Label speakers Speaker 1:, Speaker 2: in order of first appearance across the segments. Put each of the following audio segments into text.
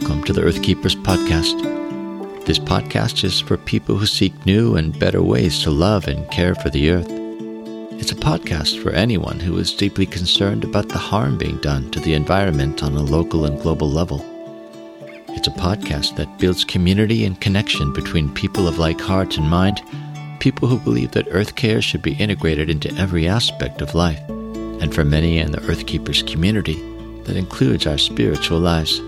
Speaker 1: Welcome to the Earth Keepers podcast. This podcast is for people who seek new and better ways to love and care for the earth. It's a podcast for anyone who is deeply concerned about the harm being done to the environment on a local and global level. It's a podcast that builds community and connection between people of like heart and mind, people who believe that earth care should be integrated into every aspect of life, and for many in the Earth Keepers community, that includes our spiritual lives.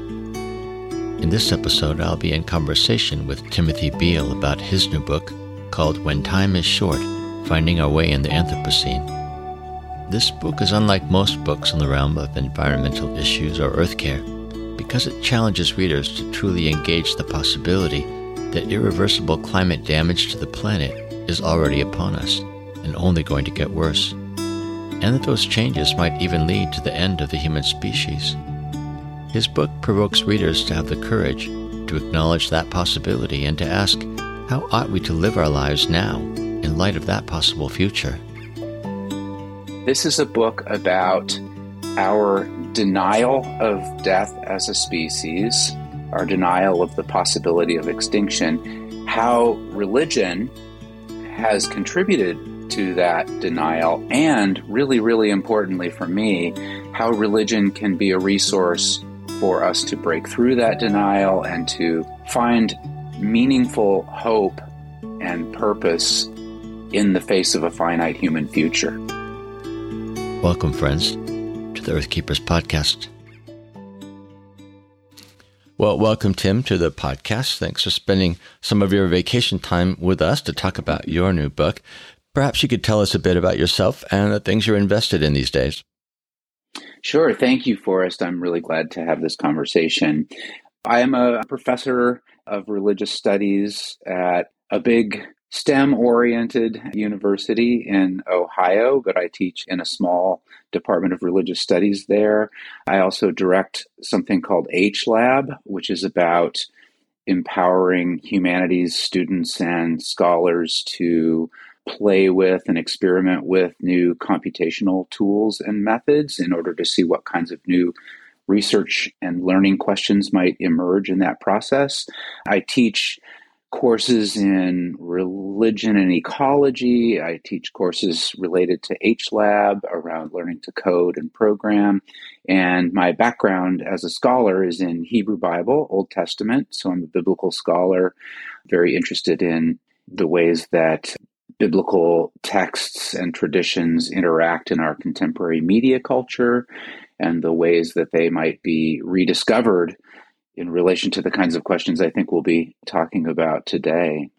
Speaker 1: In this episode, I'll be in conversation with Timothy Beal about his new book called When Time is Short Finding Our Way in the Anthropocene. This book is unlike most books in the realm of environmental issues or earth care because it challenges readers to truly engage the possibility that irreversible climate damage to the planet is already upon us and only going to get worse, and that those changes might even lead to the end of the human species. His book provokes readers to have the courage to acknowledge that possibility and to ask, how ought we to live our lives now in light of that possible future?
Speaker 2: This is a book about our denial of death as a species, our denial of the possibility of extinction, how religion has contributed to that denial, and really, really importantly for me, how religion can be a resource for us to break through that denial and to find meaningful hope and purpose in the face of a finite human future.
Speaker 1: Welcome, friends, to the Earth Keepers podcast. Well, welcome, Tim, to the podcast. Thanks for spending some of your vacation time with us to talk about your new book. Perhaps you could tell us a bit about yourself and the things you're invested in these days.
Speaker 2: Sure. Thank you, Forrest. I'm really glad to have this conversation. I am a professor of religious studies at a big STEM oriented university in Ohio, but I teach in a small department of religious studies there. I also direct something called H Lab, which is about empowering humanities students and scholars to play with and experiment with new computational tools and methods in order to see what kinds of new research and learning questions might emerge in that process. I teach courses in religion and ecology. I teach courses related to HLab around learning to code and program. And my background as a scholar is in Hebrew Bible, Old Testament. So I'm a biblical scholar, very interested in the ways that biblical texts and traditions interact in our contemporary media culture and the ways that they might be rediscovered in relation to the kinds of questions I think we'll be talking about today.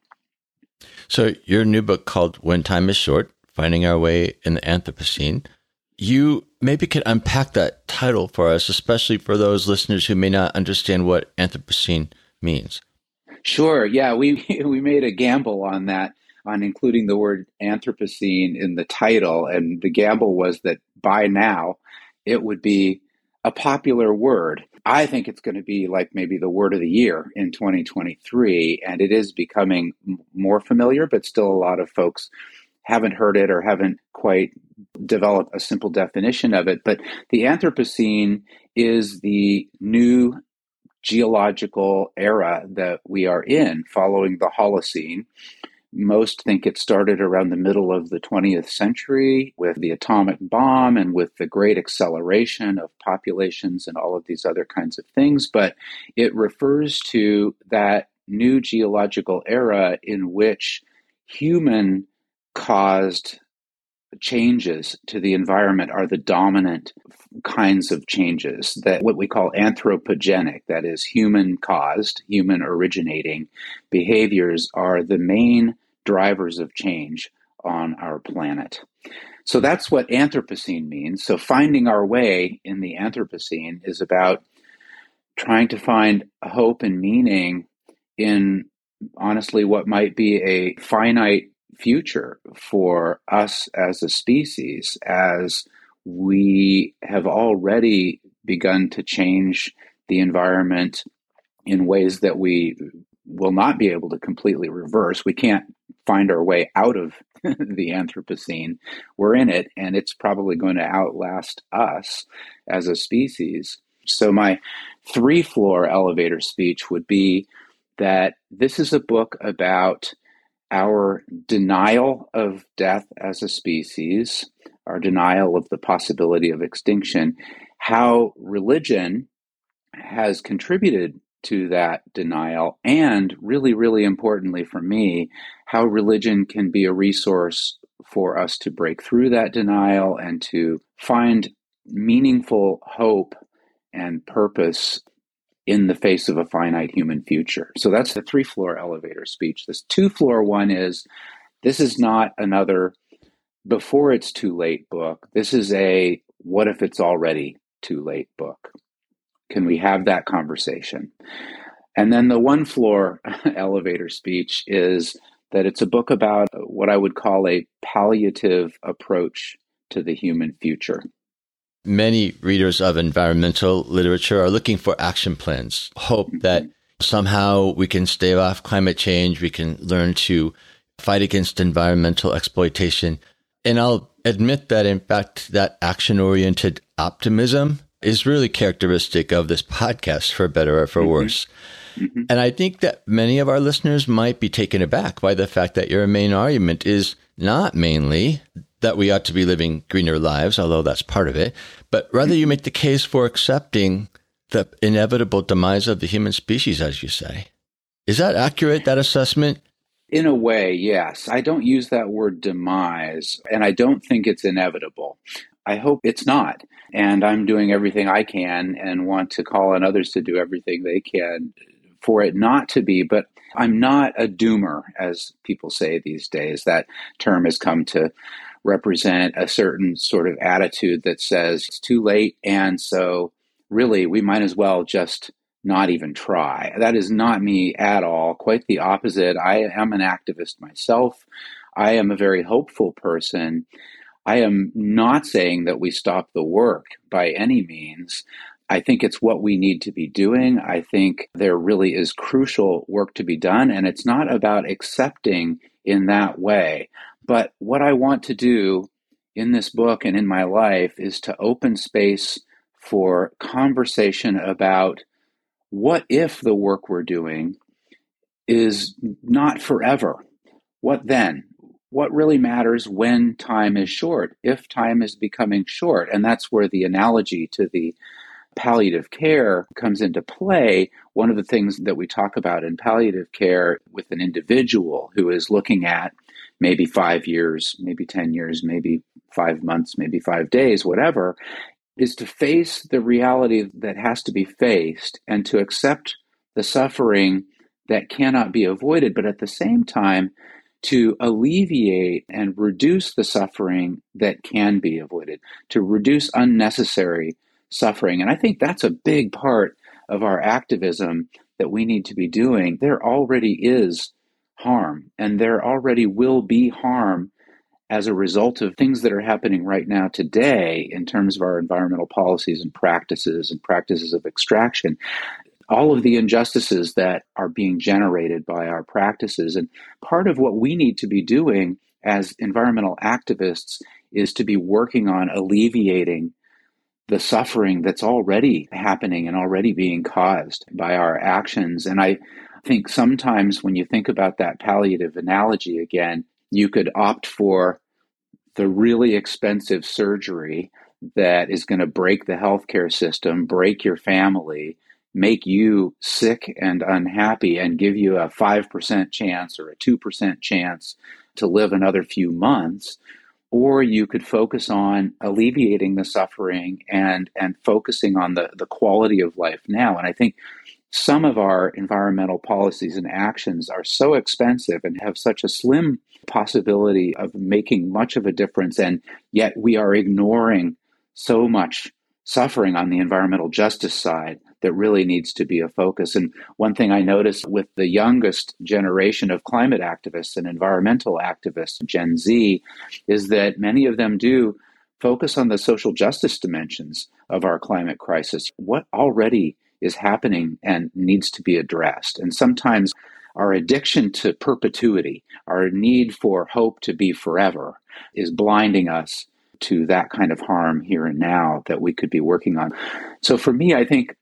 Speaker 1: So, your new book called When Time is Short Finding Our Way in the Anthropocene, you maybe could unpack that title for us, especially for those listeners who may not understand what Anthropocene means.
Speaker 2: Sure. Yeah, we we made a gamble on that on including the word Anthropocene in the title. And the gamble was that by now it would be a popular word. I think it's going to be like maybe the word of the year in 2023. And it is becoming more familiar, but still a lot of folks haven't heard it or haven't quite developed a simple definition of it. But the Anthropocene is the new geological era that we are in following the Holocene. Most think it started around the middle of the 20th century with the atomic bomb and with the great acceleration of populations and all of these other kinds of things. But it refers to that new geological era in which human caused changes to the environment are the dominant kinds of changes that what we call anthropogenic that is human caused human originating behaviors are the main drivers of change on our planet. So that's what Anthropocene means. So finding our way in the Anthropocene is about trying to find hope and meaning in honestly what might be a finite future for us as a species as we have already begun to change the environment in ways that we will not be able to completely reverse. We can't find our way out of the Anthropocene. We're in it, and it's probably going to outlast us as a species. So, my three floor elevator speech would be that this is a book about our denial of death as a species, our denial of the possibility of extinction, how religion has contributed to that denial, and really, really importantly for me, how religion can be a resource for us to break through that denial and to find meaningful hope and purpose in the face of a finite human future. So that's the three floor elevator speech. This two floor one is this is not another before it's too late book. This is a what if it's already too late book. Can we have that conversation? And then the one floor elevator speech is that it's a book about what I would call a palliative approach to the human future.
Speaker 1: Many readers of environmental literature are looking for action plans, hope mm-hmm. that somehow we can stave off climate change, we can learn to fight against environmental exploitation. And I'll admit that, in fact, that action oriented optimism is really characteristic of this podcast, for better or for mm-hmm. worse. Mm-hmm. And I think that many of our listeners might be taken aback by the fact that your main argument is not mainly that we ought to be living greener lives, although that's part of it, but rather you make the case for accepting the inevitable demise of the human species, as you say. Is that accurate, that assessment?
Speaker 2: In a way, yes. I don't use that word demise, and I don't think it's inevitable. I hope it's not. And I'm doing everything I can and want to call on others to do everything they can for it not to be. But I'm not a doomer, as people say these days. That term has come to represent a certain sort of attitude that says it's too late. And so, really, we might as well just not even try. That is not me at all. Quite the opposite. I am an activist myself. I am a very hopeful person. I am not saying that we stop the work by any means. I think it's what we need to be doing. I think there really is crucial work to be done, and it's not about accepting in that way. But what I want to do in this book and in my life is to open space for conversation about what if the work we're doing is not forever? What then? What really matters when time is short, if time is becoming short. And that's where the analogy to the palliative care comes into play. One of the things that we talk about in palliative care with an individual who is looking at maybe five years, maybe 10 years, maybe five months, maybe five days, whatever, is to face the reality that has to be faced and to accept the suffering that cannot be avoided, but at the same time, to alleviate and reduce the suffering that can be avoided, to reduce unnecessary suffering. And I think that's a big part of our activism that we need to be doing. There already is harm, and there already will be harm as a result of things that are happening right now today in terms of our environmental policies and practices and practices of extraction all of the injustices that are being generated by our practices. And part of what we need to be doing as environmental activists is to be working on alleviating the suffering that's already happening and already being caused by our actions. And I think sometimes when you think about that palliative analogy again, you could opt for the really expensive surgery that is going to break the healthcare system, break your family, make you sick and unhappy and give you a 5% chance or a 2% chance to live another few months or you could focus on alleviating the suffering and and focusing on the the quality of life now. And i think some of our environmental policies and actions are so expensive and have such a slim possibility of making much of a difference and yet we are ignoring so much suffering on the environmental justice side that really needs to be a focus. And one thing I noticed with the youngest generation of climate activists and environmental activists, Gen Z, is that many of them do focus on the social justice dimensions of our climate crisis. What already is happening and needs to be addressed. And sometimes our addiction to perpetuity, our need for hope to be forever, is blinding us to that kind of harm here and now that we could be working on. So for me, I think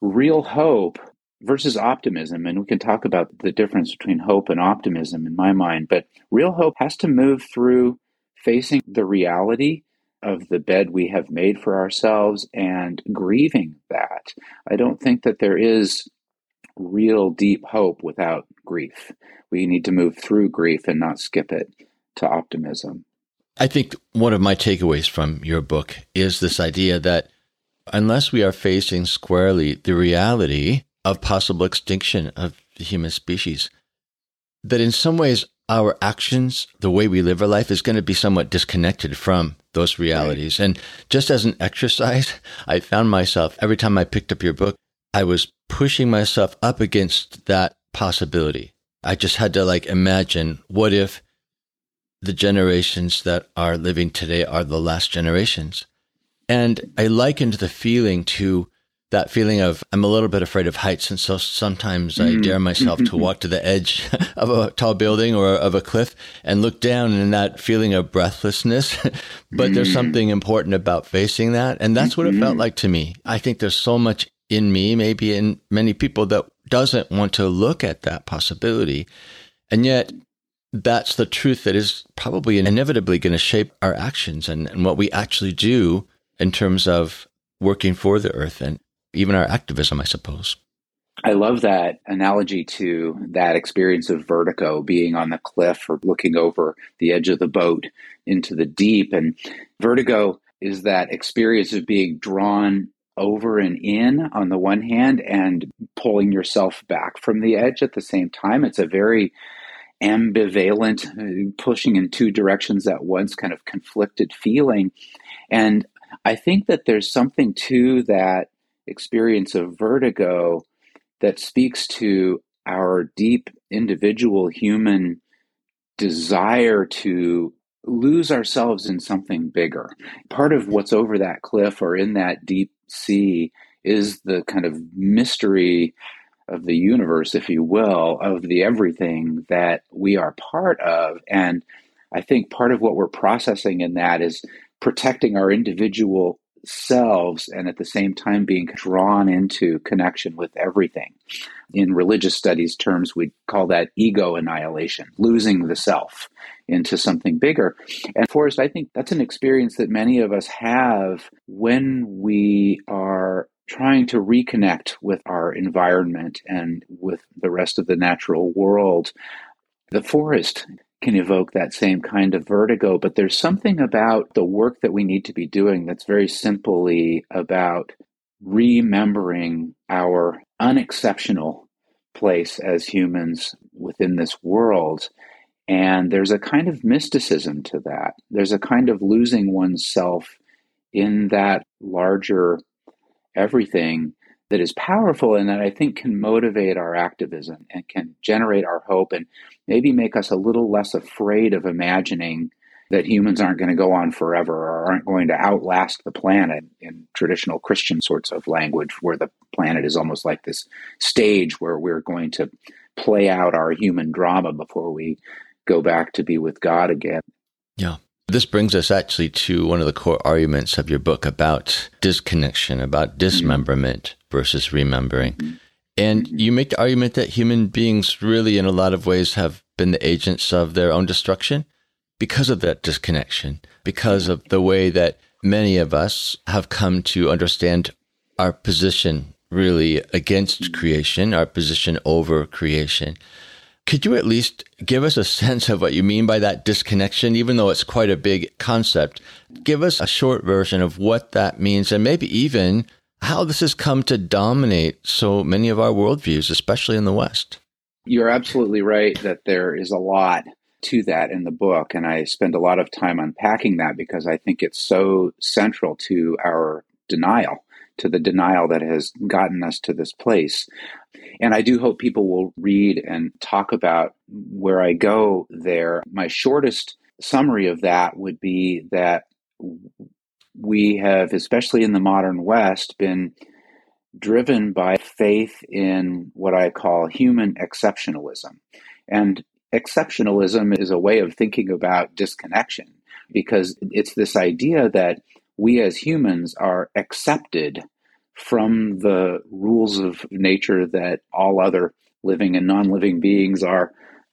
Speaker 2: real hope versus optimism, and we can talk about the difference between hope and optimism in my mind, but real hope has to move through facing the reality of the bed we have made for ourselves and grieving that. I don't think that there is real deep hope without grief. We need to move through grief and not skip it to optimism.
Speaker 1: I think one of my takeaways from your book is this idea that unless we are facing squarely the reality of possible extinction of the human species, that in some ways our actions, the way we live our life, is going to be somewhat disconnected from those realities. Right. And just as an exercise, I found myself every time I picked up your book, I was pushing myself up against that possibility. I just had to like imagine what if the generations that are living today are the last generations. And I likened the feeling to that feeling of I'm a little bit afraid of heights, and so sometimes I mm. dare myself to walk to the edge of a tall building or of a cliff and look down, and that feeling of breathlessness. but mm. there's something important about facing that, and that's what it felt mm-hmm. like to me. I think there's so much in me, maybe in many people, that doesn't want to look at that possibility, and yet that's the truth that is probably inevitably going to shape our actions and, and what we actually do in terms of working for the earth and even our activism, I suppose.
Speaker 2: I love that analogy to that experience of vertigo, being on the cliff or looking over the edge of the boat into the deep. And vertigo is that experience of being drawn over and in on the one hand and pulling yourself back from the edge at the same time. It's a very ambivalent, uh, pushing in two directions at once, kind of conflicted feeling. And I think that there's something to that experience of vertigo that speaks to our deep individual human desire to lose ourselves in something bigger. Part of what's over that cliff or in that deep sea is the kind of mystery of the universe, if you will, of the everything that we are part of. And I think part of what we're processing in that is protecting our individual selves and at the same time being drawn into connection with everything. In religious studies terms, we call that ego annihilation, losing the self into something bigger. And Forrest, I think that's an experience that many of us have when we are trying to reconnect with our environment and with the rest of the natural world. The forest can evoke that same kind of vertigo. But there's something about the work that we need to be doing that's very simply about remembering our unexceptional place as humans within this world. And there's a kind of mysticism to that. There's a kind of losing oneself in that larger everything that is powerful and that I think can motivate our activism and can generate our hope and maybe make us a little less afraid of imagining that humans aren't going to go on forever or aren't going to outlast the planet in traditional Christian sorts of language, where the planet is almost like this stage where we're going to play out our human drama before we go back to be with God again.
Speaker 1: Yeah. This brings us actually to one of the core arguments of your book about disconnection, about dismemberment mm-hmm. versus remembering. Mm-hmm. And you make the argument that human beings really, in a lot of ways, have been the agents of their own destruction because of that disconnection, because of the way that many of us have come to understand our position really against creation, our position over creation. Could you at least give us a sense of what you mean by that disconnection, even though it's quite a big concept? Give us a short version of what that means and maybe even how this has come to dominate so many of our worldviews, especially in the West.
Speaker 2: You're absolutely right that there is a lot to that in the book. And I spend a lot of time unpacking that because I think it's so central to our denial to the denial that has gotten us to this place. And I do hope people will read and talk about where I go there. My shortest summary of that would be that we have, especially in the modern West, been driven by faith in what I call human exceptionalism. And exceptionalism is a way of thinking about disconnection because it's this idea that we as humans are accepted from the rules of nature that all other living and non living beings are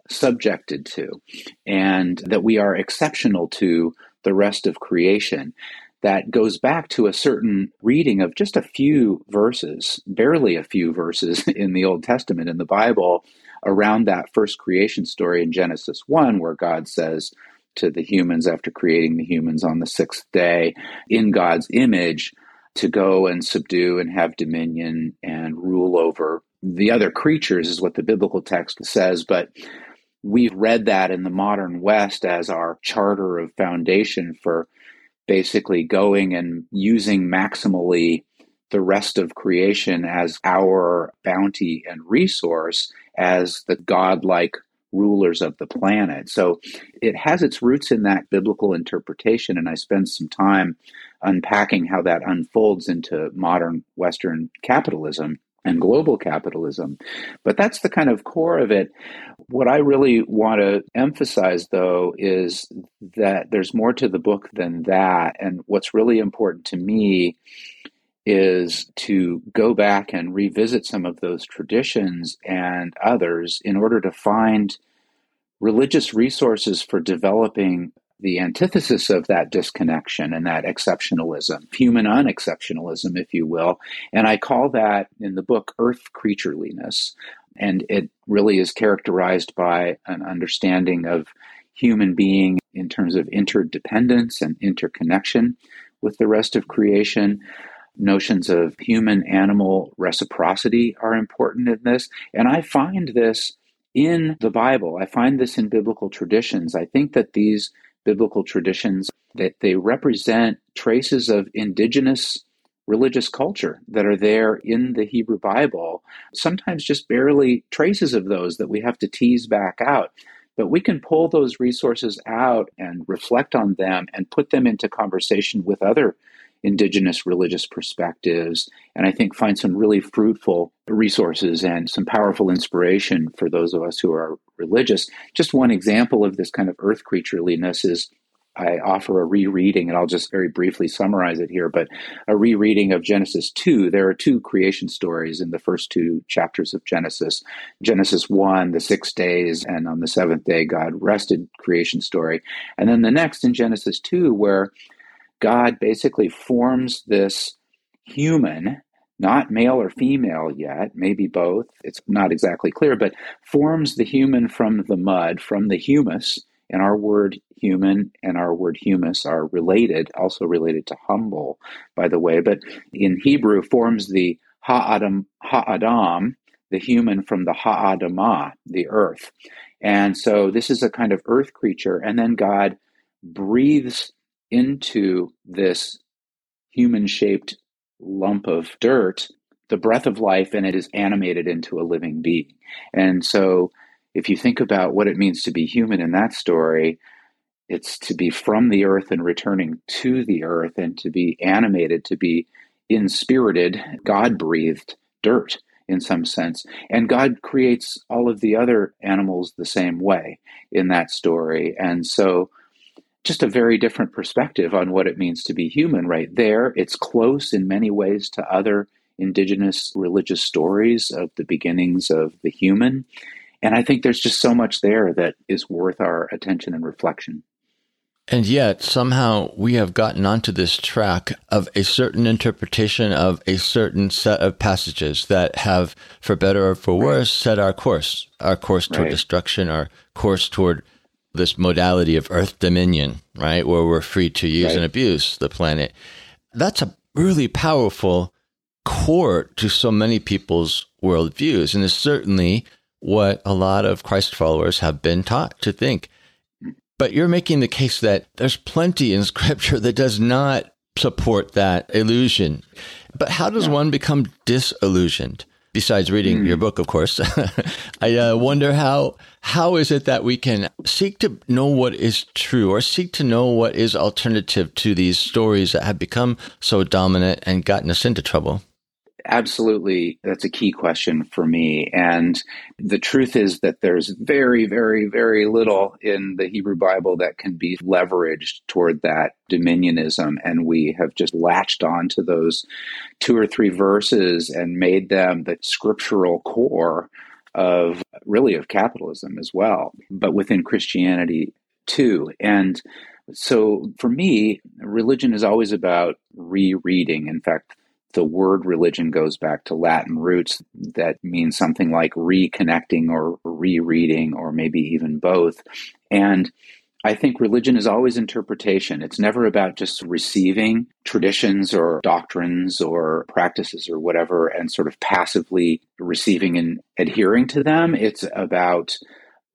Speaker 2: subjected to, and that we are exceptional to the rest of creation. That goes back to a certain reading of just a few verses, barely a few verses in the Old Testament in the Bible around that first creation story in Genesis 1, where God says to the humans after creating the humans on the sixth day, in God's image, to go and subdue and have dominion and rule over the other creatures, is what the biblical text says. But we've read that in the modern West as our charter of foundation for basically going and using maximally the rest of creation as our bounty and resource as the godlike rulers of the planet. So it has its roots in that biblical interpretation, and I spend some time unpacking how that unfolds into modern Western capitalism and global capitalism. But that's the kind of core of it. What I really want to emphasize, though, is that there's more to the book than that. And what's really important to me is to go back and revisit some of those traditions and others in order to find religious resources for developing the antithesis of that disconnection and that exceptionalism, human unexceptionalism, if you will. And I call that in the book earth creatureliness. And it really is characterized by an understanding of human being in terms of interdependence and interconnection with the rest of creation. Notions of human animal reciprocity are important in this. And I find this in the Bible. I find this in biblical traditions. I think that these biblical traditions that they represent traces of indigenous religious culture that are there in the Hebrew Bible, sometimes just barely traces of those that we have to tease back out. But we can pull those resources out and reflect on them and put them into conversation with other indigenous religious perspectives, and I think find some really fruitful resources and some powerful inspiration for those of us who are religious. Just one example of this kind of earth creatureliness is I offer a rereading, and I'll just very briefly summarize it here, but a rereading of Genesis 2. There are two creation stories in the first two chapters of Genesis. Genesis 1, the six days, and on the seventh day, God rested creation story. And then the next in Genesis 2, where God basically forms this human, not male or female yet, maybe both, it's not exactly clear, but forms the human from the mud, from the humus. And our word human and our word humus are related, also related to humble, by the way. But in Hebrew, forms the ha'adam, ha'adam the human from the ha'adamah, the earth. And so this is a kind of earth creature. And then God breathes into this human shaped lump of dirt the breath of life and it is animated into a living being. And so, if you think about what it means to be human in that story, it's to be from the earth and returning to the earth and to be animated, to be inspirited, God breathed dirt in some sense. And God creates all of the other animals the same way in that story. And so, just a very different perspective on what it means to be human right there. It's close in many ways to other indigenous religious stories of the beginnings of the human. And I think there's just so much there that is worth our attention and reflection.
Speaker 1: And yet, somehow, we have gotten onto this track of a certain interpretation of a certain set of passages that have, for better or for worse, set our course, our course toward right. destruction, our course toward this modality of earth dominion, right? Where we're free to use right. and abuse the planet. That's a really powerful core to so many people's worldviews. And is certainly what a lot of Christ followers have been taught to think. But you're making the case that there's plenty in scripture that does not support that illusion. But how does yeah. one become disillusioned? Besides reading mm. your book, of course, I uh, wonder how how is it that we can seek to know what is true or seek to know what is alternative to these stories that have become so dominant and gotten us into trouble?
Speaker 2: Absolutely. That's a key question for me. And the truth is that there's very, very, very little in the Hebrew Bible that can be leveraged toward that dominionism. And we have just latched on to those two or three verses and made them the scriptural core of really of capitalism as well, but within Christianity too. And so for me, religion is always about rereading. In fact, the word religion goes back to Latin roots that means something like reconnecting or rereading, or maybe even both. And I think religion is always interpretation. It's never about just receiving traditions or doctrines or practices or whatever and sort of passively receiving and adhering to them. It's about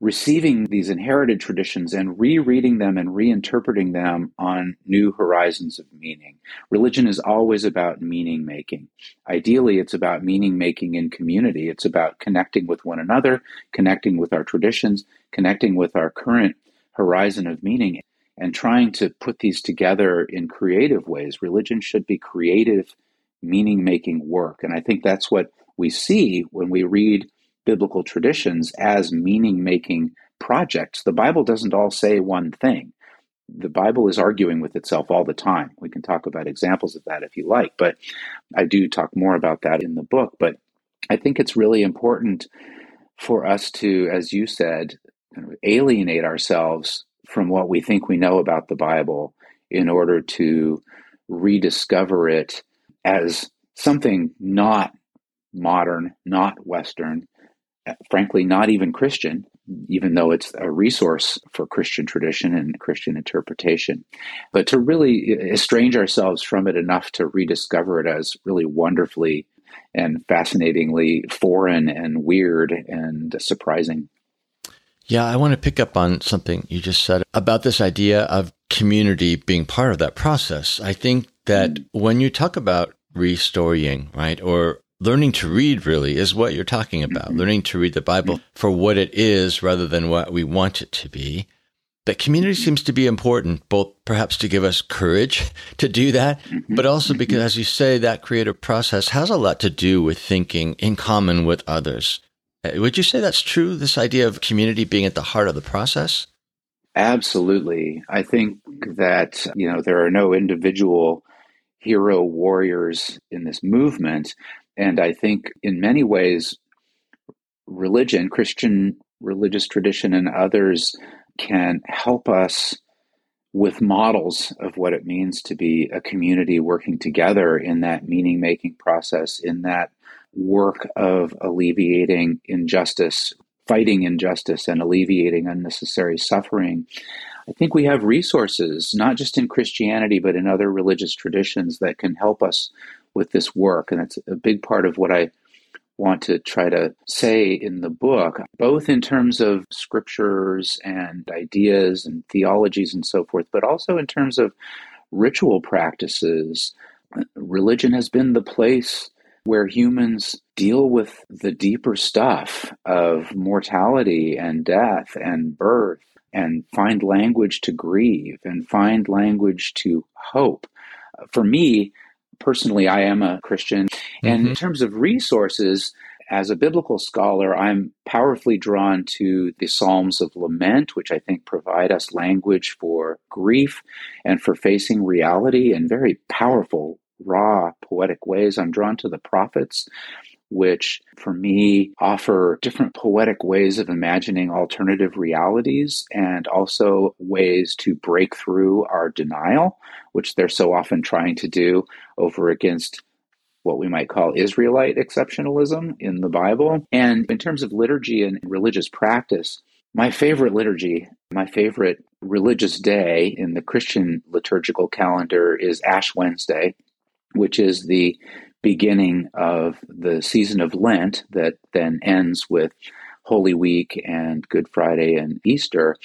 Speaker 2: receiving these inherited traditions and rereading them and reinterpreting them on new horizons of meaning. Religion is always about meaning making. Ideally, it's about meaning making in community. It's about connecting with one another, connecting with our traditions, connecting with our current horizon of meaning, and trying to put these together in creative ways. Religion should be creative, meaning making work. And I think that's what we see when we read biblical traditions as meaning making projects. The Bible doesn't all say one thing. The Bible is arguing with itself all the time. We can talk about examples of that if you like, but I do talk more about that in the book. But I think it's really important for us to, as you said, alienate ourselves from what we think we know about the Bible in order to rediscover it as something not modern, not Western, frankly, not even Christian, even though it's a resource for Christian tradition and Christian interpretation. But to really estrange ourselves from it enough to rediscover it as really wonderfully and fascinatingly foreign and weird and surprising.
Speaker 1: Yeah, I want to pick up on something you just said about this idea of community being part of that process. I think that mm-hmm. when you talk about restoring, right, or learning to read really is what you're talking about. Mm-hmm. learning to read the bible mm-hmm. for what it is rather than what we want it to be. That community seems to be important both perhaps to give us courage to do that mm-hmm. but also because as you say that creative process has a lot to do with thinking in common with others. Uh, would you say that's true this idea of community being at the heart of the process?
Speaker 2: Absolutely. I think that you know there are no individual hero warriors in this movement and I think in many ways, religion, Christian religious tradition, and others can help us with models of what it means to be a community working together in that meaning making process, in that work of alleviating injustice, fighting injustice, and alleviating unnecessary suffering. I think we have resources, not just in Christianity, but in other religious traditions that can help us with this work. And it's a big part of what I want to try to say in the book, both in terms of scriptures and ideas and theologies and so forth, but also in terms of ritual practices. Religion has been the place where humans deal with the deeper stuff of mortality and death and birth and find language to grieve and find language to hope. For me, personally, I am a Christian. Mm-hmm. And in mm-hmm. terms of resources, as a biblical scholar, I'm powerfully drawn to the Psalms of Lament, which I think provide us language for grief and for facing reality in very powerful, raw, poetic ways. I'm drawn to the prophets which for me offer different poetic ways of imagining alternative realities and also ways to break through our denial, which they're so often trying to do over against what we might call Israelite exceptionalism in the Bible. And in terms of liturgy and religious practice, my favorite liturgy, my favorite religious day in the Christian liturgical calendar is Ash Wednesday, which is the beginning of the season of Lent that then ends with Holy Week and Good Friday and Easter.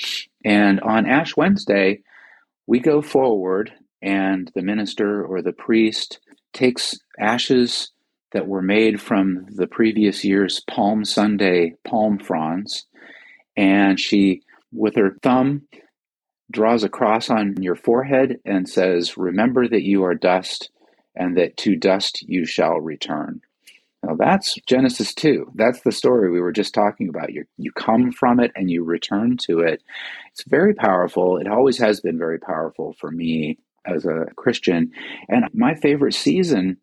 Speaker 2: And on Ash Wednesday, we go forward, and the minister or the priest takes ashes that were made from the previous year's Palm Sunday palm fronds, and she, with her thumb, draws a cross on your forehead and says, Remember that you are dust and that to dust you shall return. Now that's Genesis 2. That's the story we were just talking about. You, you come from it and you return to it. It's very powerful. It always has been very powerful for me as a Christian. And my favorite season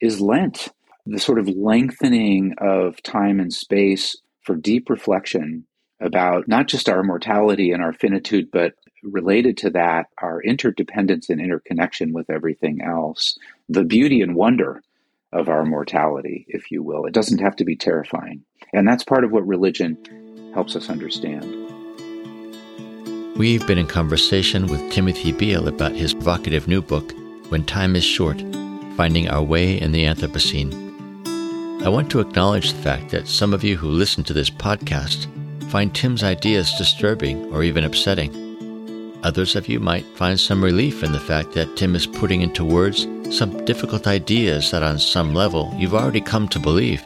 Speaker 2: is Lent, the sort of lengthening of time and space for deep reflection about not just our mortality and our finitude, but related to that, our interdependence and interconnection with everything else, the beauty and wonder of our mortality, if you will. It doesn't have to be terrifying. And that's part of what religion helps us understand.
Speaker 1: We've been in conversation with Timothy Beal about his provocative new book, When Time is Short Finding Our Way in the Anthropocene. I want to acknowledge the fact that some of you who listen to this podcast find Tim's ideas disturbing or even upsetting. Others of you might find some relief in the fact that Tim is putting into words some difficult ideas that, on some level, you've already come to believe.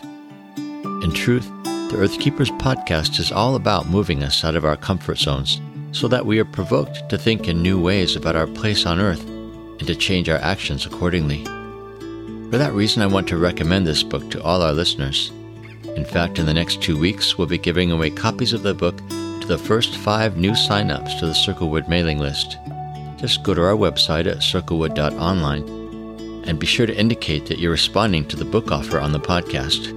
Speaker 1: In truth, the Earthkeepers podcast is all about moving us out of our comfort zones so that we are provoked to think in new ways about our place on Earth and to change our actions accordingly. For that reason, I want to recommend this book to all our listeners. In fact, in the next two weeks, we'll be giving away copies of the book to the first five new sign-ups to the Circlewood mailing list. Just go to our website at circlewood.online and be sure to indicate that you're responding to the book offer on the podcast.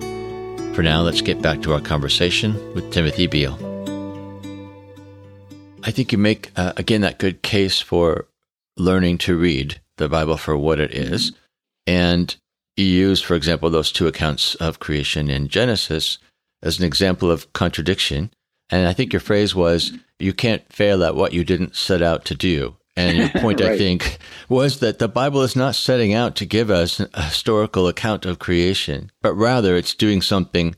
Speaker 1: For now, let's get back to our conversation with Timothy Beal. I think you make, uh, again, that good case for learning to read the Bible for what it is. And you use, for example, those two accounts of creation in Genesis as an example of contradiction. And I think your phrase was, you can't fail at what you didn't set out to do. And your point, right. I think, was that the Bible is not setting out to give us a historical account of creation, but rather it's doing something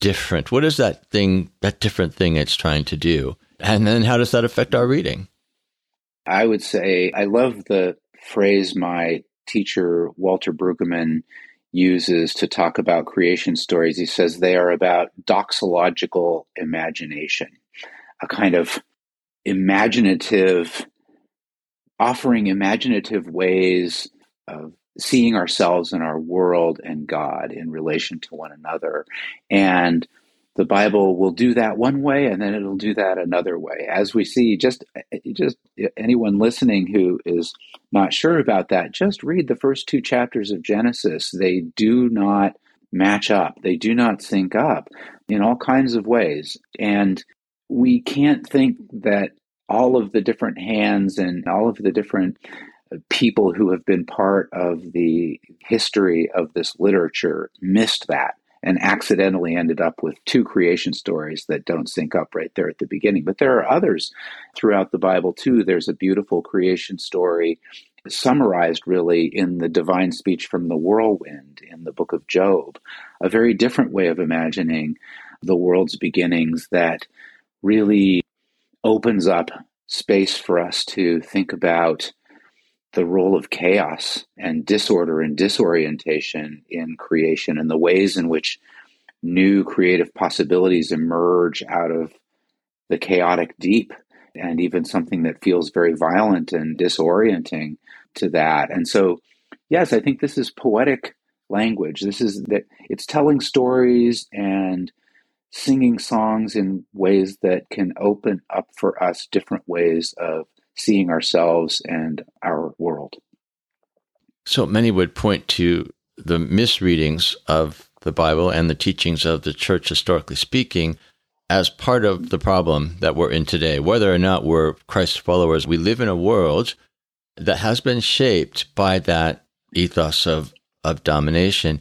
Speaker 1: different. What is that thing, that different thing it's trying to do? And then how does that affect our reading?
Speaker 2: I would say I love the phrase my teacher Walter Brueggemann uses to talk about creation stories. He says they are about doxological imagination, a kind of imaginative, offering imaginative ways of seeing ourselves and our world and God in relation to one another. And the Bible will do that one way and then it'll do that another way. As we see, just just anyone listening who is not sure about that, just read the first two chapters of Genesis. They do not match up. They do not sync up in all kinds of ways. And we can't think that all of the different hands and all of the different people who have been part of the history of this literature missed that and accidentally ended up with two creation stories that don't sync up right there at the beginning. But there are others throughout the Bible too. There's a beautiful creation story summarized really in the divine speech from the whirlwind in the book of Job, a very different way of imagining the world's beginnings that really opens up space for us to think about the role of chaos and disorder and disorientation in creation and the ways in which new creative possibilities emerge out of the chaotic deep and even something that feels very violent and disorienting to that. And so, yes, I think this is poetic language. This is that it's telling stories and singing songs in ways that can open up for us different ways of seeing ourselves and our world.
Speaker 1: So many would point to the misreadings of the Bible and the teachings of the church, historically speaking, as part of the problem that we're in today. Whether or not we're Christ followers, we live in a world that has been shaped by that ethos of, of domination.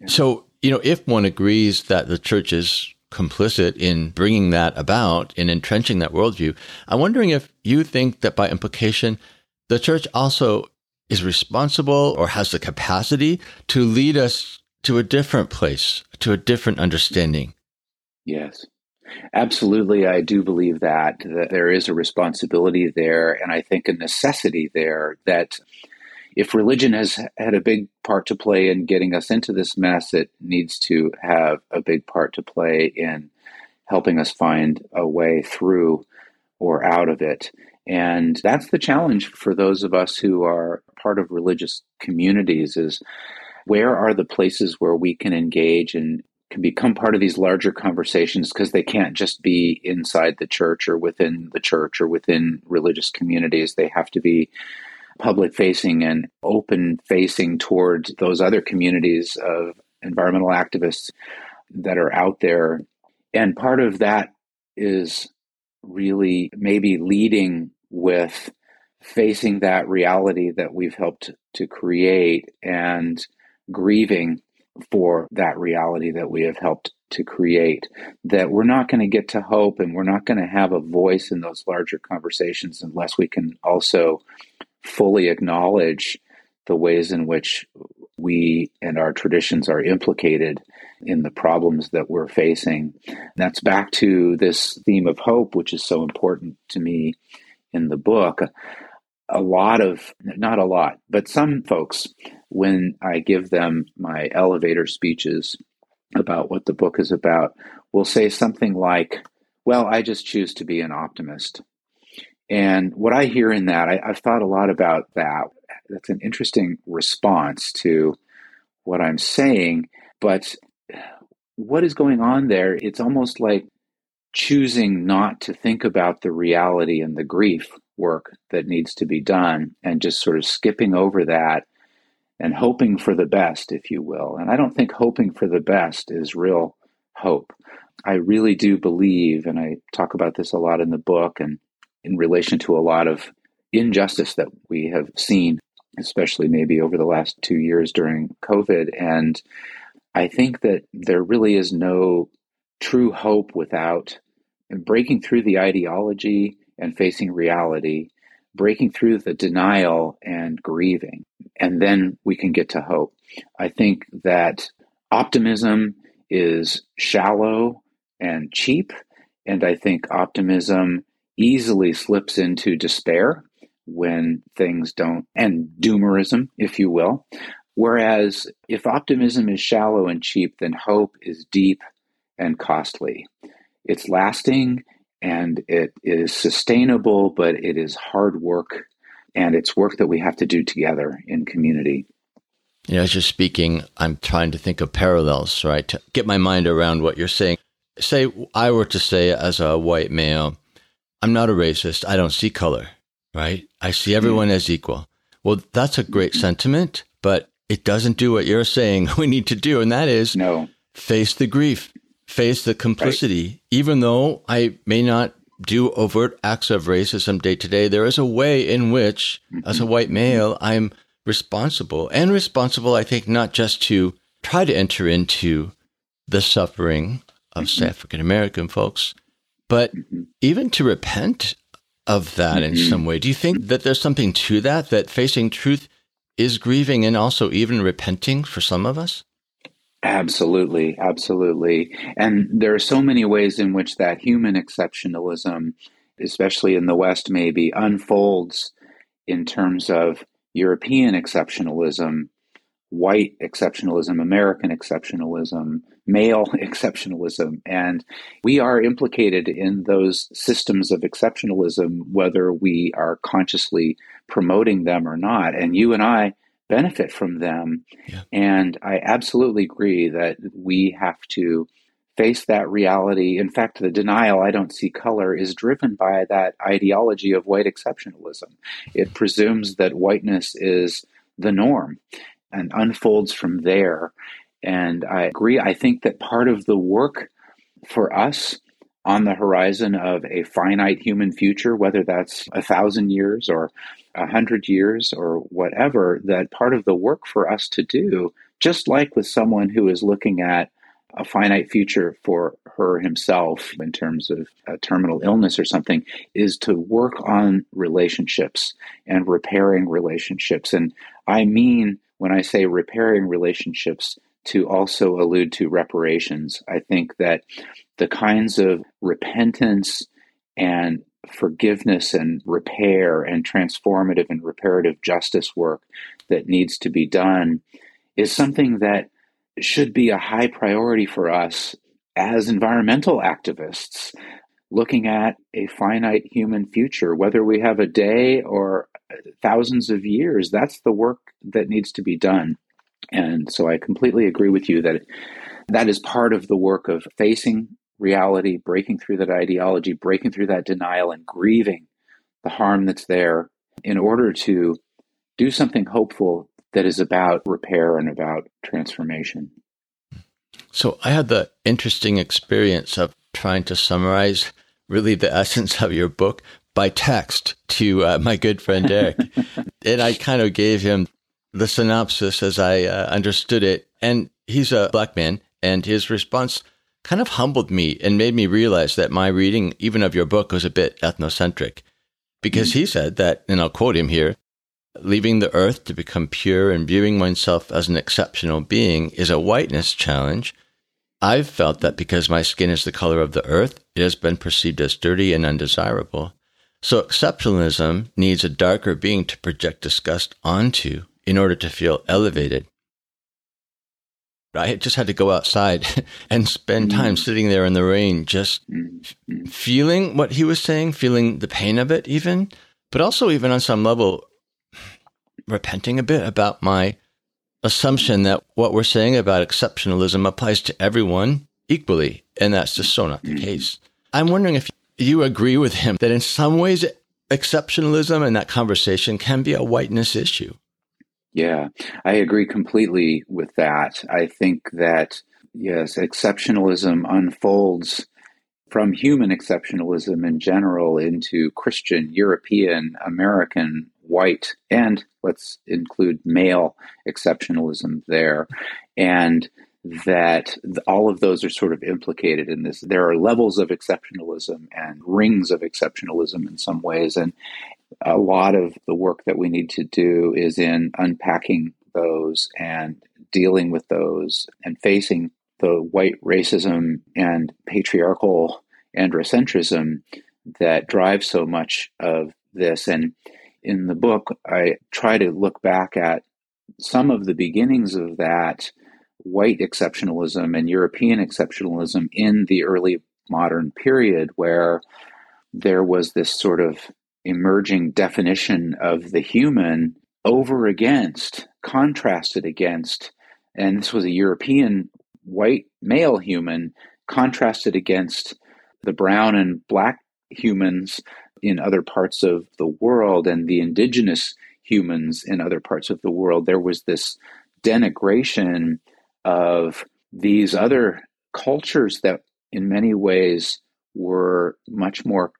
Speaker 1: Yeah. So, you know, if one agrees that the church is complicit in bringing that about, in entrenching that worldview. I'm wondering if you think that by implication, the church also is responsible or has the capacity to lead us to a different place, to a different understanding.
Speaker 2: Yes. Absolutely, I do believe that, that there is a responsibility there, and I think a necessity there that if religion has had a big part to play in getting us into this mess, it needs to have a big part to play in helping us find a way through or out of it. And that's the challenge for those of us who are part of religious communities is where are the places where we can engage and can become part of these larger conversations because they can't just be inside the church or within the church or within religious communities. They have to be public facing and open facing towards those other communities of environmental activists that are out there. And part of that is really maybe leading with facing that reality that we've helped to create and grieving for that reality that we have helped to create. That we're not going to get to hope and we're not going to have a voice in those larger conversations unless we can also fully acknowledge the ways in which we and our traditions are implicated in the problems that we're facing. And That's back to this theme of hope, which is so important to me in the book. A lot of, not a lot, but some folks, when I give them my elevator speeches about what the book is about, will say something like, Well, I just choose to be an optimist. And what I hear in that, I, have thought a lot about that. That's an interesting response to what I'm saying. But what is going on there? It's almost like choosing not to think about the reality and the grief work that needs to be done and just sort of skipping over that and hoping for the best, if you will. And I don't think hoping for the best is real hope. I really do believe, and I talk about this a lot in the book and in relation to a lot of injustice that we have seen, especially maybe over the last two years during COVID. And I think that there really is no true hope without breaking through the ideology and facing reality, breaking through the denial and grieving. And then we can get to hope. I think that optimism is shallow and cheap. And I think optimism easily slips into despair when things don't, and doomerism, if you will. Whereas if optimism is shallow and cheap, then hope is deep and costly. It's lasting and it is sustainable, but it is hard work and it's work that we have to do together in community.
Speaker 1: Know, as you're speaking, I'm trying to think of parallels, right? To get my mind around what you're saying. Say I were to say as a white male, I'm not a racist. I don't see color, right? I see everyone as equal. Well, that's a great sentiment, but it doesn't do what you're saying we need to do. And that is
Speaker 2: no.
Speaker 1: face the grief, face the complicity. Right. Even though I may not do overt acts of racism day to day, there is a way in which, as a white male, I'm responsible and responsible, I think, not just to try to enter into the suffering of mm-hmm. African American folks, but mm-hmm. even to repent of that in some way, do you think that there's something to that, that facing truth is grieving and also even repenting for some of us?
Speaker 2: Absolutely, absolutely. And there are so many ways in which that human exceptionalism, especially in the West, maybe unfolds in terms of European exceptionalism white exceptionalism, American exceptionalism, male exceptionalism. And we are implicated in those systems of exceptionalism, whether we are consciously promoting them or not. And you and I benefit from them. Yeah. And I absolutely agree that we have to face that reality. In fact, the denial, I don't see color, is driven by that ideology of white exceptionalism. It presumes that whiteness is the norm and unfolds from there. And I agree. I think that part of the work for us on the horizon of a finite human future, whether that's a thousand years or a hundred years or whatever, that part of the work for us to do, just like with someone who is looking at a finite future for her himself in terms of a terminal illness or something is to work on relationships and repairing relationships. And I mean when I say repairing relationships, to also allude to reparations. I think that the kinds of repentance and forgiveness and repair and transformative and reparative justice work that needs to be done is something that should be a high priority for us as environmental activists looking at a finite human future, whether we have a day or thousands of years. That's the work that needs to be done. And so I completely agree with you that that is part of the work of facing reality, breaking through that ideology, breaking through that denial, and grieving the harm that's there in order to do something hopeful that is about repair and about transformation.
Speaker 1: So I had the interesting experience of trying to summarize really the essence of your book by text to uh, my good friend Derek. and I kind of gave him the synopsis as I uh, understood it. And he's a black man, and his response kind of humbled me and made me realize that my reading, even of your book, was a bit ethnocentric. Because he said that, and I'll quote him here leaving the earth to become pure and viewing oneself as an exceptional being is a whiteness challenge. I've felt that because my skin is the color of the earth, it has been perceived as dirty and undesirable. So exceptionalism needs a darker being to project disgust onto in order to feel elevated. I just had to go outside and spend time mm. sitting there in the rain, just mm. feeling what he was saying, feeling the pain of it, even, but also, even on some level, repenting a bit about my assumption that what we're saying about exceptionalism applies to everyone equally. And that's just so not the case. I'm wondering if you agree with him that in some ways, exceptionalism and that conversation can be a whiteness issue.
Speaker 2: Yeah, I agree completely with that. I think that, yes, exceptionalism unfolds from human exceptionalism in general into Christian, European, American, white, and let's include male exceptionalism there. And that all of those are sort of implicated in this. There are levels of exceptionalism and rings of exceptionalism in some ways. And a lot of the work that we need to do is in unpacking those and dealing with those and facing the white racism and patriarchal androcentrism that drives so much of this. And in the book, I try to look back at some of the beginnings of that white exceptionalism and European exceptionalism in the early modern period, where there was this sort of emerging definition of the human over against, contrasted against, and this was a European white male human contrasted against the brown and black humans in other parts of the world and the indigenous humans in other parts of the world. There was this denigration of these other cultures that, in many ways, were much more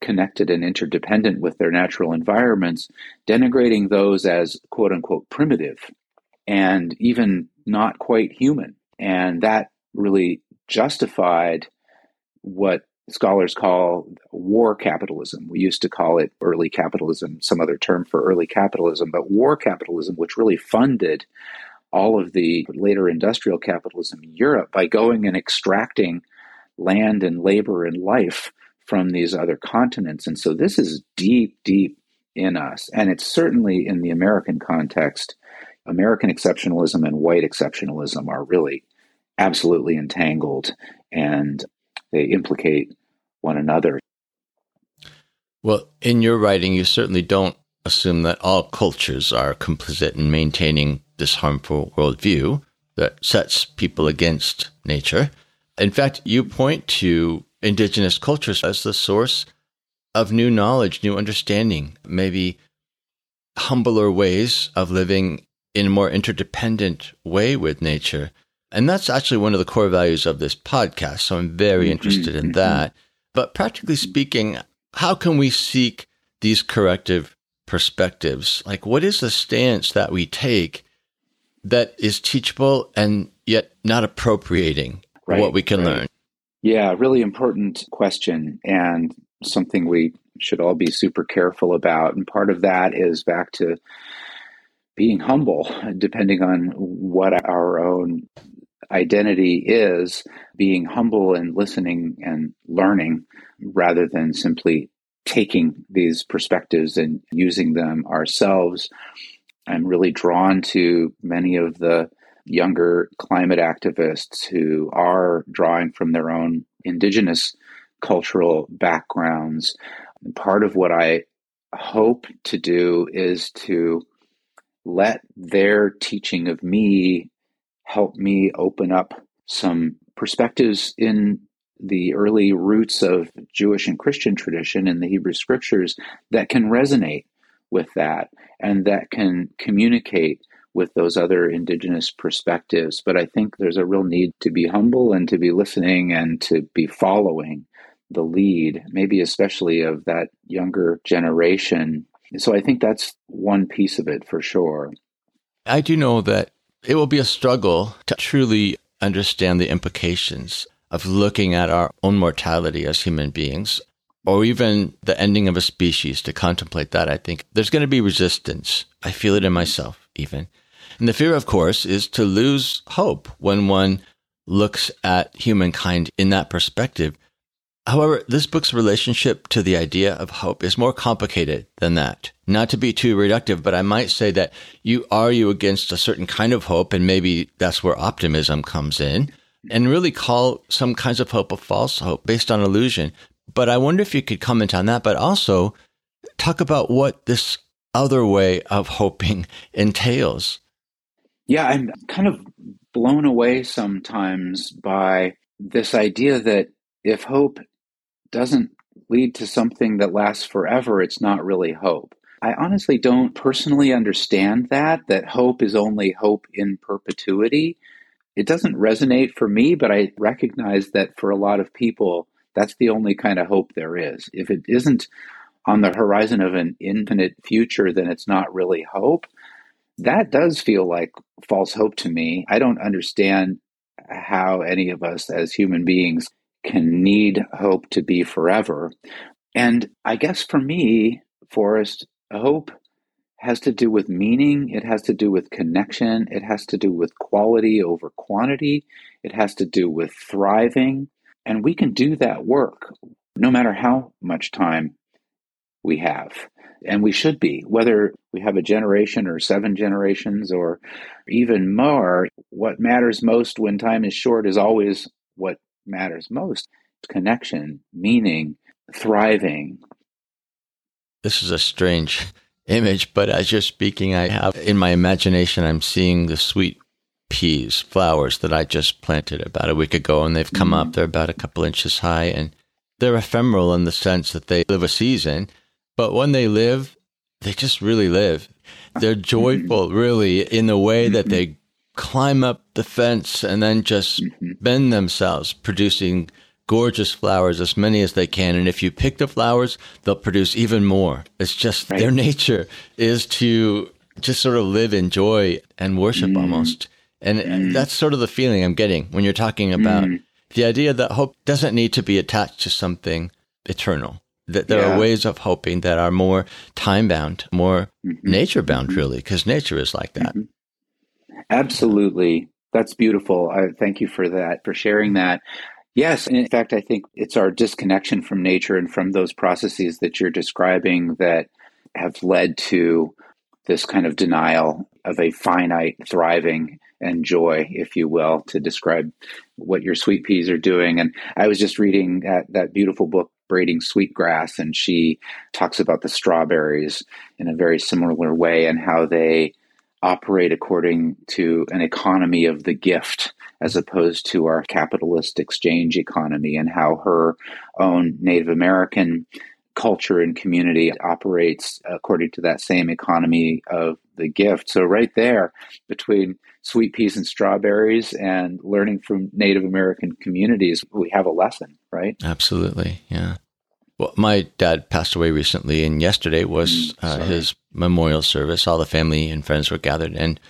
Speaker 2: connected and interdependent with their natural environments, denigrating those as quote unquote primitive and even not quite human. And that really justified what scholars call war capitalism. We used to call it early capitalism, some other term for early capitalism, but war capitalism, which really funded all of the later industrial capitalism in Europe by going and extracting land and labor and life from these other continents. And so this is deep, deep in us. And it's certainly in the American context. American exceptionalism and white exceptionalism are really absolutely entangled and they implicate one another.
Speaker 1: Well, in your writing, you certainly don't assume that all cultures are complicit in maintaining this harmful worldview that sets people against nature. In fact, you point to indigenous cultures as the source of new knowledge, new understanding, maybe humbler ways of living in a more interdependent way with nature. And that's actually one of the core values of this podcast. So I'm very mm-hmm. interested in that. But practically speaking, how can we seek these corrective perspectives? Like, what is the stance that we take that is teachable and yet not appropriating right, what we can right. learn?
Speaker 2: Yeah, really important question and something we should all be super careful about. And part of that is back to being humble, depending on what our own identity is, being humble and listening and learning rather than simply taking these perspectives and using them ourselves. I'm really drawn to many of the younger climate activists who are drawing from their own indigenous cultural backgrounds. Part of what I hope to do is to let their teaching of me help me open up some perspectives in the early roots of Jewish and Christian tradition in the Hebrew scriptures that can resonate with that and that can communicate with those other indigenous perspectives. But I think there's a real need to be humble and to be listening and to be following the lead, maybe especially of that younger generation. So I think that's one piece of it for sure.
Speaker 1: I do know that it will be a struggle to truly understand the implications of looking at our own mortality as human beings, or even the ending of a species to contemplate that. I think there's going to be resistance. I feel it in myself, even. And the fear, of course, is to lose hope when one looks at humankind in that perspective. However, this book's relationship to the idea of hope is more complicated than that. Not to be too reductive, but I might say that you argue against a certain kind of hope, and maybe that's where optimism comes in, and really call some kinds of hope a false hope based on illusion. But I wonder if you could comment on that, but also talk about what this other way of hoping entails.
Speaker 2: Yeah, I'm kind of blown away sometimes by this idea that if hope doesn't lead to something that lasts forever, it's not really hope. I honestly don't personally understand that, that hope is only hope in perpetuity. It doesn't resonate for me, but I recognize that for a lot of people, that's the only kind of hope there is. If it isn't on the horizon of an infinite future, then it's not really hope. That does feel like false hope to me. I don't understand how any of us as human beings can need hope to be forever. And I guess for me, Forrest, hope has to do with meaning, it has to do with connection, it has to do with quality over quantity, it has to do with thriving. And we can do that work no matter how much time we have. And we should be, whether we have a generation or seven generations or even more. What matters most when time is short is always what matters most connection, meaning, thriving.
Speaker 1: This is a strange image, but as you're speaking, I have in my imagination, I'm seeing the sweet peas, flowers that I just planted about a week ago, and they've come mm-hmm. up. They're about a couple inches high, and they're ephemeral in the sense that they live a season but when they live, they just really live. They're joyful, really, in the way that they climb up the fence and then just bend themselves, producing gorgeous flowers, as many as they can. And if you pick the flowers, they'll produce even more. It's just right. their nature is to just sort of live in joy and worship mm. almost. And mm. that's sort of the feeling I'm getting when you're talking about mm. the idea that hope doesn't need to be attached to something eternal. That there yeah. are ways of hoping that are more time bound, more mm-hmm. nature bound, mm-hmm. really, because nature is like that. Mm-hmm.
Speaker 2: Absolutely. That's beautiful. I thank you for that, for sharing that. Yes. In fact, I think it's our disconnection from nature and from those processes that you're describing that have led to this kind of denial of a finite thriving and joy, if you will, to describe what your sweet peas are doing. And I was just reading that, that beautiful book braiding sweetgrass, and she talks about the strawberries in a very similar way and how they operate according to an economy of the gift as opposed to our capitalist exchange economy, and how her own Native American culture and community operates according to that same economy of the gift. So, right there between sweet peas and strawberries and learning from Native American communities, we have a lesson, right?
Speaker 1: Absolutely. Yeah. Well, my dad passed away recently, and yesterday was mm, uh, his memorial service. All the family and friends were gathered, and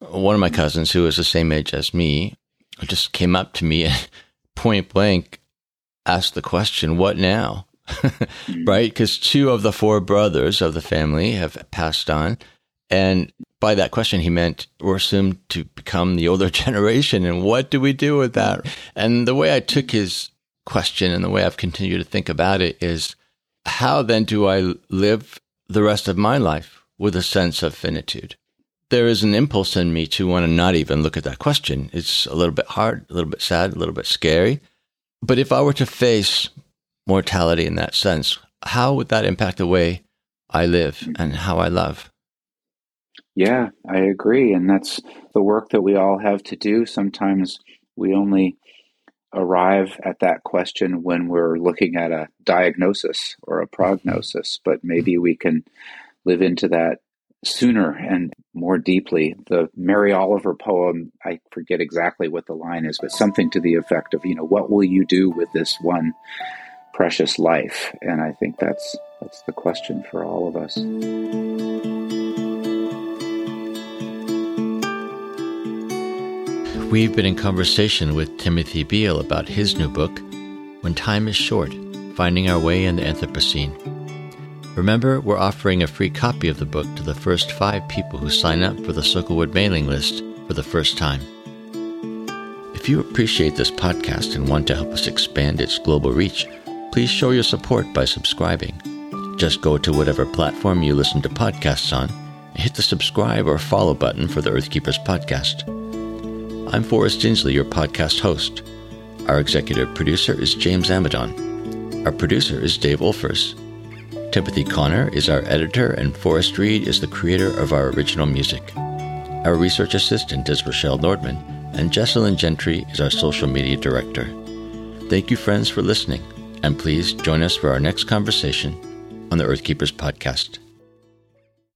Speaker 1: one of my cousins, who was the same age as me, just came up to me and point blank asked the question, "What now?" Right? Because two of the four brothers of the family have passed on, and by that question, he meant we're assumed to become the older generation, and what do we do with that? And the way I took his question and the way I've continued to think about it is how then do I live the rest of my life with a sense of finitude? There is an impulse in me to want to not even look at that question. It's a little bit hard, a little bit sad, a little bit scary. But if I were to face mortality in that sense, how would that impact the way I live and how I love?
Speaker 2: Yeah, I agree. And that's the work that we all have to do. Sometimes we only arrive at that question when we're looking at a diagnosis or a prognosis, but maybe we can live into that sooner and more deeply. The Mary Oliver poem, I forget exactly what the line is, but something to the effect of, you know, what will you do with this one precious life? And I think that's that's the question for all of us.
Speaker 1: We've been in conversation with Timothy Beal about his new book, When Time is Short Finding Our Way in the Anthropocene. Remember, we're offering a free copy of the book to the first five people who sign up for the Circlewood mailing list for the first time. If you appreciate this podcast and want to help us expand its global reach, please show your support by subscribing. Just go to whatever platform you listen to podcasts on and hit the subscribe or follow button for the Earthkeepers podcast. I'm Forrest Inslee, your podcast host. Our executive producer is James Amadon. Our producer is Dave Ulfers. Timothy Connor is our editor, and Forrest Reed is the creator of our original music. Our research assistant is Rochelle Nordman, and Jesselyn Gentry is our social media director. Thank you, friends, for listening, and please join us for our next conversation on the Earthkeepers podcast.